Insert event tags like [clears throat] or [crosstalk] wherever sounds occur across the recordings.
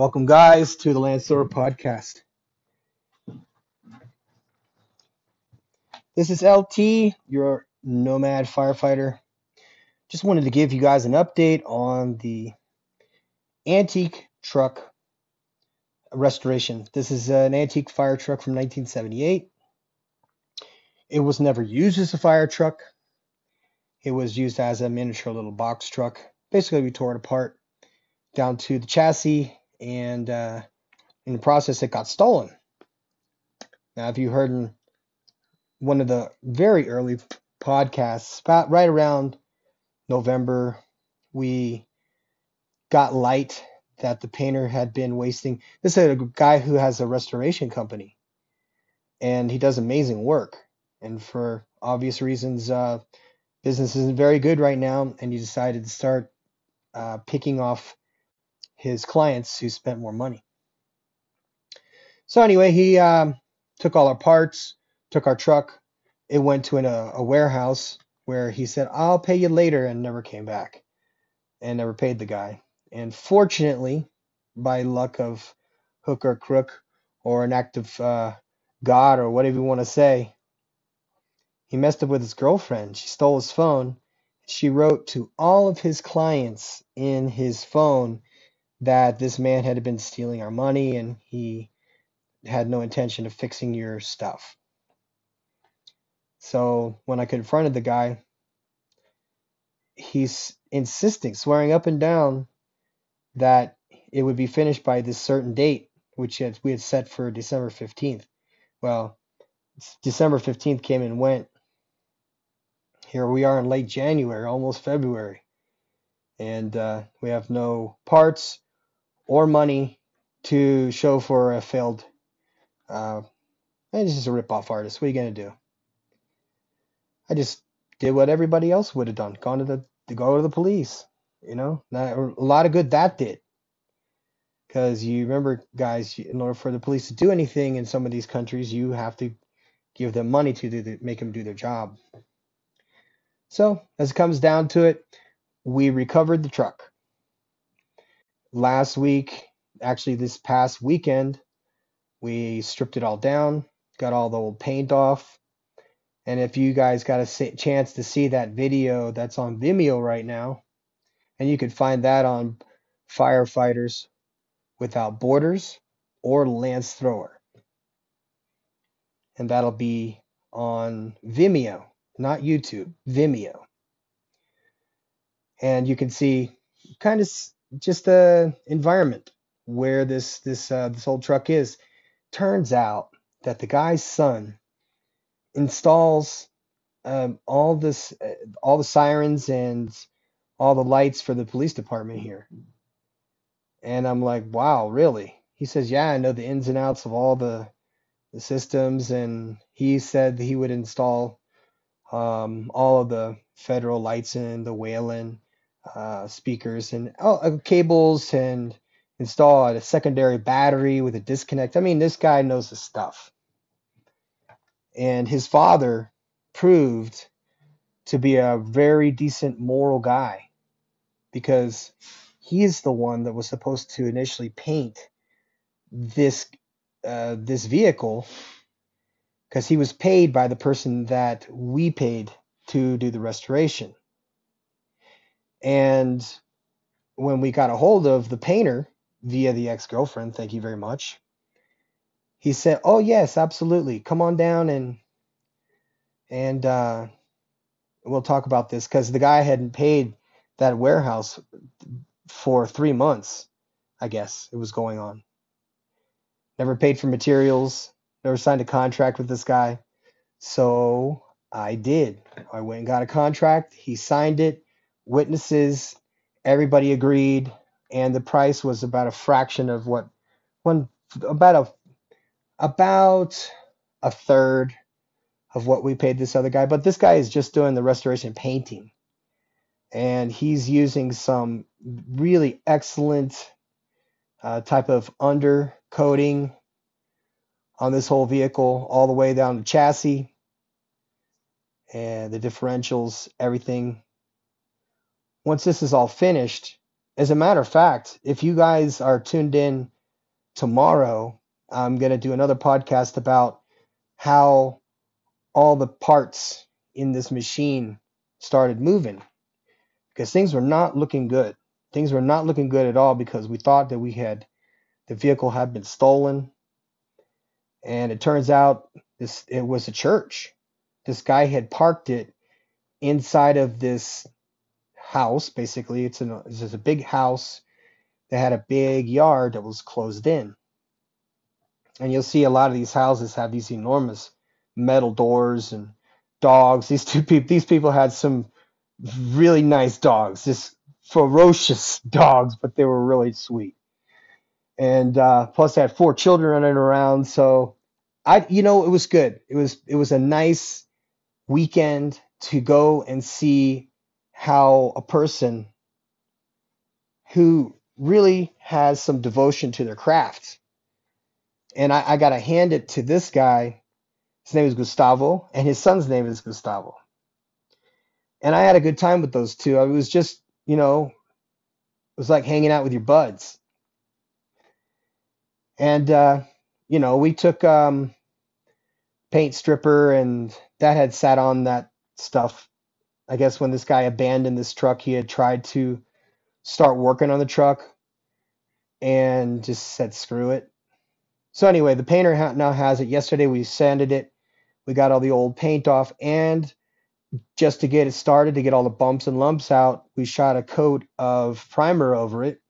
Welcome, guys, to the Lance podcast. This is LT, your nomad firefighter. Just wanted to give you guys an update on the antique truck restoration. This is an antique fire truck from 1978. It was never used as a fire truck. It was used as a miniature little box truck. Basically, we tore it apart down to the chassis, and uh, in the process, it got stolen. Now, if you heard in one of the very early podcasts, about right around November, we got light that the painter had been wasting. This is a guy who has a restoration company, and he does amazing work. And for obvious reasons, uh, business isn't very good right now, and he decided to start uh, picking off his clients who spent more money. So anyway, he um, took all our parts, took our truck. It went to an, a, a warehouse where he said, "I'll pay you later," and never came back, and never paid the guy. And fortunately, by luck of hook or crook, or an act of uh, God, or whatever you want to say, he messed up with his girlfriend. She stole his phone. She wrote to all of his clients in his phone that this man had been stealing our money and he had no intention of fixing your stuff. So when I confronted the guy, he's insisting, swearing up and down that it would be finished by this certain date, which we had set for December 15th. Well, December 15th came and went. Here we are in late January, almost February, and uh, we have no parts or money to show for a failed. Uh, it's just a rip-off artist. What are you gonna do? I just did what everybody else would have done, gone to the to go to the police. You know, Not, a lot of good that did. Because you remember, guys, in order for the police to do anything in some of these countries, you have to give them money to do the, make them do their job. So, as it comes down to it, we recovered the truck. Last week, actually this past weekend, we stripped it all down, got all the old paint off. And if you guys got a chance to see that video that's on Vimeo right now, and you can find that on Firefighters Without Borders or Lance Thrower. And that'll be on Vimeo not YouTube, Vimeo. And you can see kind of just the environment where this this uh, this old truck is. Turns out that the guy's son installs um, all this uh, all the sirens and all the lights for the police department here. And I'm like, wow, really? He says, yeah, I know the ins and outs of all the the systems, and he said he would install um, all of the federal lights and the Whelen uh, speakers and uh, cables and install a secondary battery with a disconnect. I mean, this guy knows his stuff. And his father proved to be a very decent moral guy because he is the one that was supposed to initially paint this uh, this vehicle because he was paid by the person that we paid to do the restoration. And when we got a hold of the painter via the ex girlfriend, thank you very much, he said, "Oh yes, absolutely. Come on down and and uh, we'll talk about this." Because the guy hadn't paid that warehouse for three months. I guess it was going on. Never paid for materials, never signed a contract with this guy. So I did. I went and got a contract. He signed it. Witnesses, everybody agreed, and the price was about a fraction of what one about a about a third of what we paid this other guy. But this guy is just doing the restoration painting. And he's using some really excellent uh, type of undercoating on this whole vehicle all the way down the chassis and the differentials, everything. Once this is all finished, as a matter of fact, if you guys are tuned in tomorrow, I'm going to do another podcast about how all the parts in this machine started moving because things were not looking good. Things were not looking good at all because we thought that we had the vehicle had been stolen, and it turns out this it was a church. This guy had parked it inside of this house. Basically, it's an it's just a big house that had a big yard that was closed in, and you'll see a lot of these houses have these enormous metal doors and dogs. These two people, these people had some really nice dogs, just ferocious [laughs] dogs, but they were really sweet. And uh, plus, they had four children running around. So, I, you know, it was good. It was it was a nice weekend to go and see how a person who really has some devotion to their craft. And I, I got to hand it to this guy. His name is Gustavo, and his son's name is Gustavo. And I had a good time with those two. I was just, you know, it was like hanging out with your buds. And uh, you know, we took um, paint stripper, and that had sat on that stuff. I guess when this guy abandoned this truck, he had tried to start working on the truck and just said screw it. So anyway, the painter ha- now has it. Yesterday we sanded it. We got all the old paint off, and just to get it started, to get all the bumps and lumps out, we shot a coat of primer over it.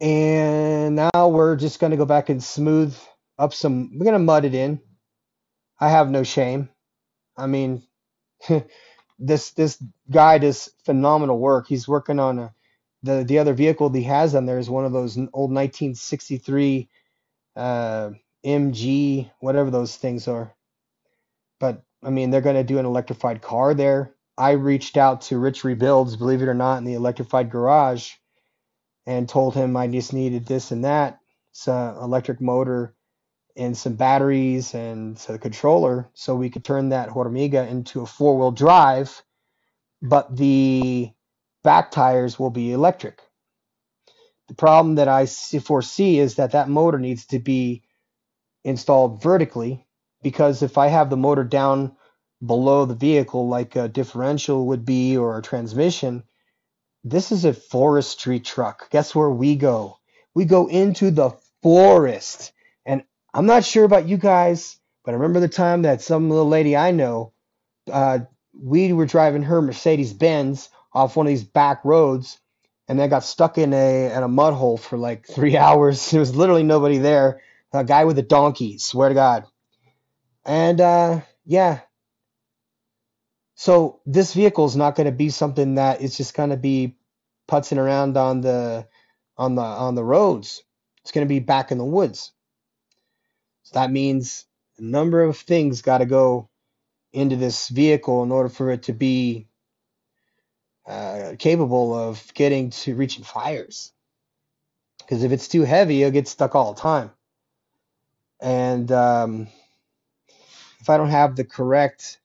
And now we're just going to go back and smooth up some, we're going to mud it in. I have no shame. I mean, [laughs] this this guy does phenomenal work. He's working on a, the the other vehicle that he has on there is one of those old 1963 uh, MG, whatever those things are. But I mean, they're going to do an electrified car there. I reached out to Rich Rebuilds, believe it or not, in the electrified garage, and told him I just needed this and that, some electric motor and some batteries and a controller, so we could turn that Hormiga into a four-wheel drive. But the back tires will be electric. The problem that I foresee is that that motor needs to be installed vertically because if I have the motor down below the vehicle like a differential would be or a transmission, this is a forestry truck. Guess where we go? We go into the forest. And I'm not sure about you guys, but I remember the time that some little lady I know, uh, we were driving her Mercedes Benz off one of these back roads and then got stuck in a in a mud hole for like three [laughs] hours. There was literally nobody there. A guy with a donkey, swear to God. And uh, yeah, so this vehicle is not going to be something that it's just going to be putzing around on the on the on the roads. It's going to be back in the woods. So that means a number of things got to go into this vehicle in order for it to be uh, capable of getting to reaching fires. Because if it's too heavy, it'll get stuck all the time. And um, if I don't have the correct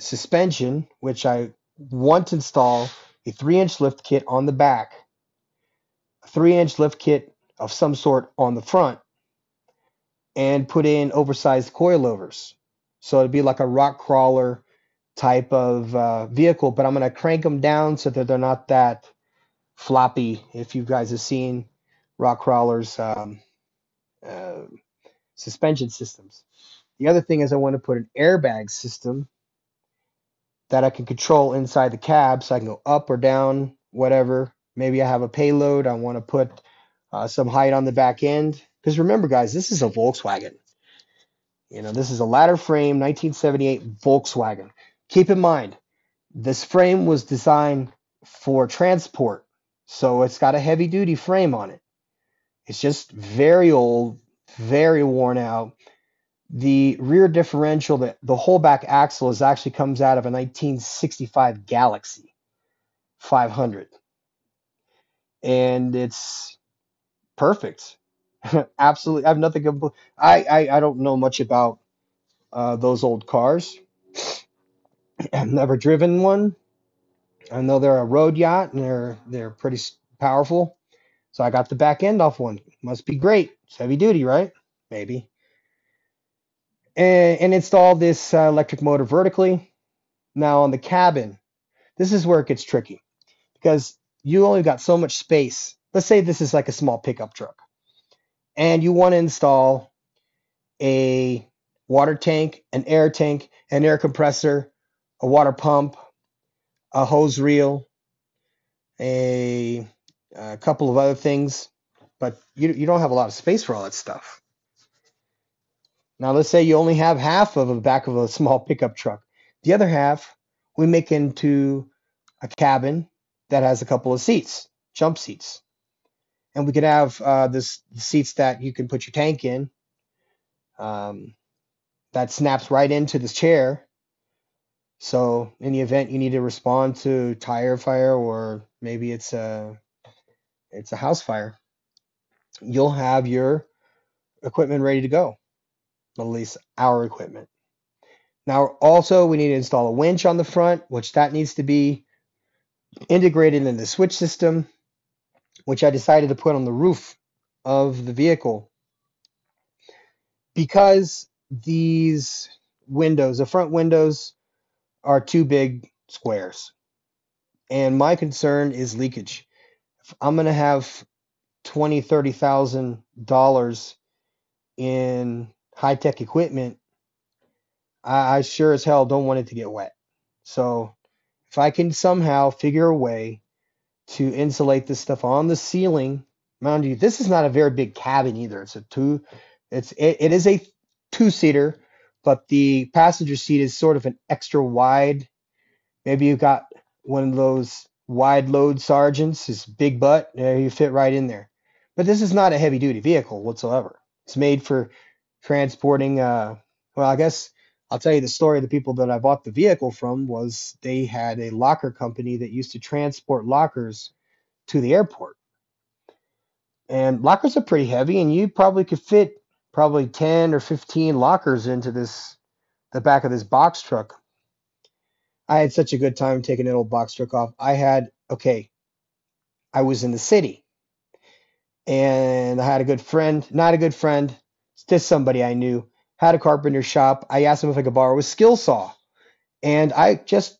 suspension, which I want to install a three inch lift kit on the back, a three inch lift kit of some sort on the front, and put in oversized coilovers. So it'd be like a rock crawler type of uh, vehicle, but I'm going to crank them down so that they're not that floppy. If you guys have seen rock crawlers um, uh, suspension systems. The other thing is I want to put an airbag system that I can control inside the cab so I can go up or down, whatever. Maybe I have a payload. I want to put uh, some height on the back end. Because remember, guys, this is a Volkswagen. You know, this is a ladder frame 1978 Volkswagen. Keep in mind, this frame was designed for transport. So it's got a heavy duty frame on it. It's just very old, very worn out. The rear differential, the, the whole back axle is actually comes out of a 1965 Galaxie 500. And it's perfect. [laughs] Absolutely. I have nothing. compl- I, I, I don't know much about uh, those old cars. [clears throat] I've never driven one. I know they're a road yacht and they're they're pretty powerful. So I got the back end off one. Must be great. It's heavy duty, right? Maybe. And, and install this uh, electric motor vertically. Now on the cabin, this is where it gets tricky because you only got so much space. Let's say this is like a small pickup truck, and you want to install a water tank, an air tank, an air compressor, a water pump, a hose reel, a, a couple of other things, but you, you don't have a lot of space for all that stuff. Now, let's say you only have half of the back of a small pickup truck. The other half we make into a cabin that has a couple of seats, jump seats. And we could have uh, this seats that you can put your tank in um, that snaps right into this chair. So in the event you need to respond to tire fire or maybe it's a it's a house fire, you'll have your equipment ready to go. At least our equipment. Now also we need to install a winch on the front, which that needs to be integrated in the switch system, which I decided to put on the roof of the vehicle because these windows, the front windows, are two big squares. And my concern is leakage. If I'm gonna have twenty, thirty thousand dollars in high tech equipment, I, I sure as hell don't want it to get wet. So if I can somehow figure a way to insulate this stuff on the ceiling, mind you, this is not a very big cabin either. It's a two it's it, it is a two seater, but the passenger seat is sort of an extra wide. Maybe you've got one of those wide load sergeants, his big butt, yeah, you fit right in there. But this is not a heavy duty vehicle whatsoever. It's made for transporting. Uh, well, I guess I'll tell you the story. Of the people that I bought the vehicle from was they had a locker company that used to transport lockers to the airport. And lockers are pretty heavy, and you probably could fit probably 10 or 15 lockers into this the back of this box truck. I had such a good time taking that old box truck off. I had okay, I was in the city and I had a good friend, not a good friend, just somebody I knew, had a carpenter shop. I asked him if I could borrow a skill saw. And I just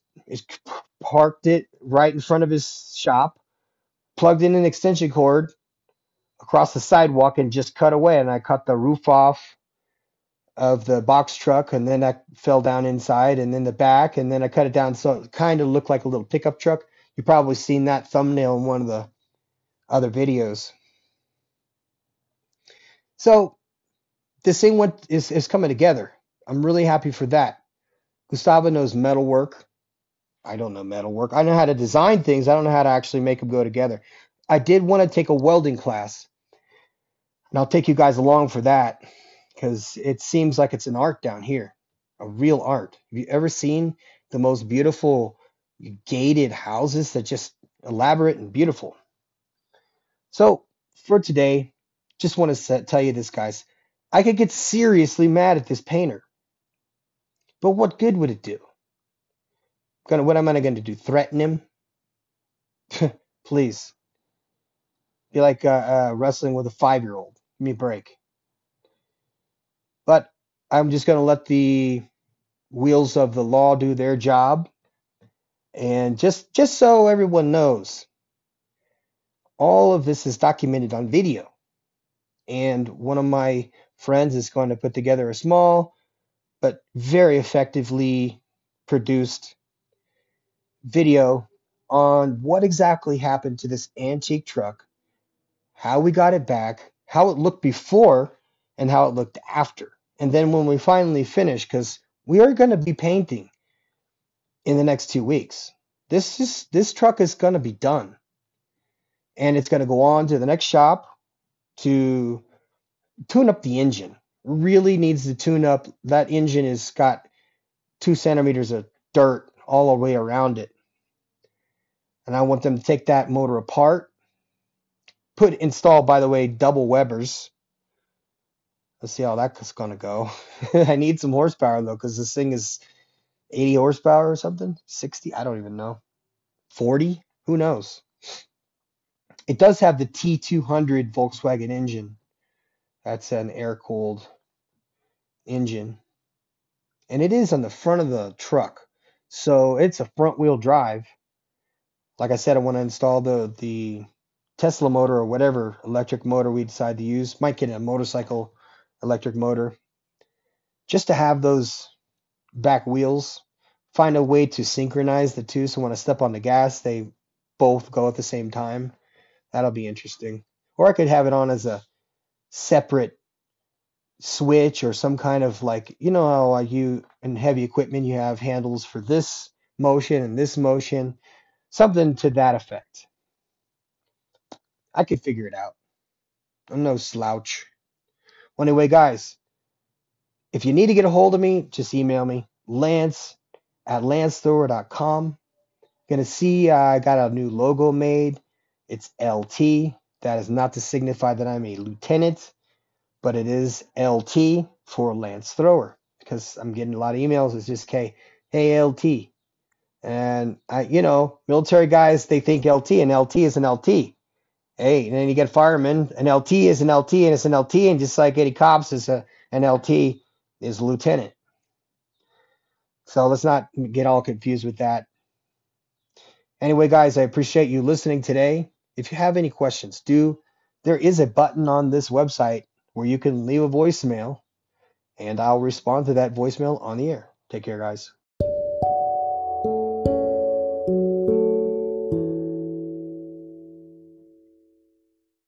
parked it right in front of his shop, plugged in an extension cord, across the sidewalk and just cut away. And I cut the roof off of the box truck, and then I fell down inside, and then the back, and then I cut it down so it kind of looked like a little pickup truck. You've probably seen that thumbnail in one of the other videos. So this thing went is, is coming together. I'm really happy for that. Gustavo knows metalwork. I don't know metalwork. I know how to design things. I don't know how to actually make them go together. I did want to take a welding class and I'll take you guys along for that because it seems like it's an art down here, a real art. Have you ever seen the most beautiful gated houses that just elaborate and beautiful? So for today, just want to tell you this, guys. I could get seriously mad at this painter, but what good would it do? Gonna, what am I going to do? Threaten him? [laughs] Please. Be like uh, uh, wrestling with a five-year-old me a break. But I'm just going to let the wheels of the law do their job. And just just so everyone knows, all of this is documented on video. And one of my friends is going to put together a small but very effectively produced video on what exactly happened to this antique truck, how we got it back, how it looked before and how it looked after. And then when we finally finish, because we are going to be painting in the next two weeks. This is this truck is going to be done, and it's going to go on to the next shop to tune up the engine. Really needs to tune up. That engine has got two centimeters of dirt all the way around it, and I want them to take that motor apart put install by the way double Webers. Let's see how that's gonna go. [laughs] I need some horsepower though, because this thing is 80 horsepower or something, 60. I don't even know. 40? Who knows? It does have the T200 Volkswagen engine. That's an air cooled engine. And it is on the front of the truck. So it's a front wheel drive. Like I said, I want to install the, the Tesla motor or whatever electric motor we decide to use. Might get a motorcycle electric motor. Just to have those back wheels. Find a way to synchronize the two so when I step on the gas, they both go at the same time. That'll be interesting. Or I could have it on as a separate switch or some kind of like, you know how you in heavy equipment you have handles for this motion and this motion, something to that effect. I could figure it out. I'm no slouch. Well, anyway, guys, if you need to get a hold of me, just email me, lance at lancethrower.com. Gonna see uh, I got a new logo made. It's LT. That is not to signify that I'm a lieutenant, but it is LT for Lance Thrower because I'm getting a lot of emails. It's just K, hey LT, and I, you know, military guys they think LT and LT is an LT. Hey, and then you get firemen, an LT is an LT and it's an LT, and just like Eddie Cops is a an LT is a lieutenant. So let's not get all confused with that. Anyway, guys, I appreciate you listening today. If you have any questions, do there is a button on this website where you can leave a voicemail and I'll respond to that voicemail on the air. Take care, guys.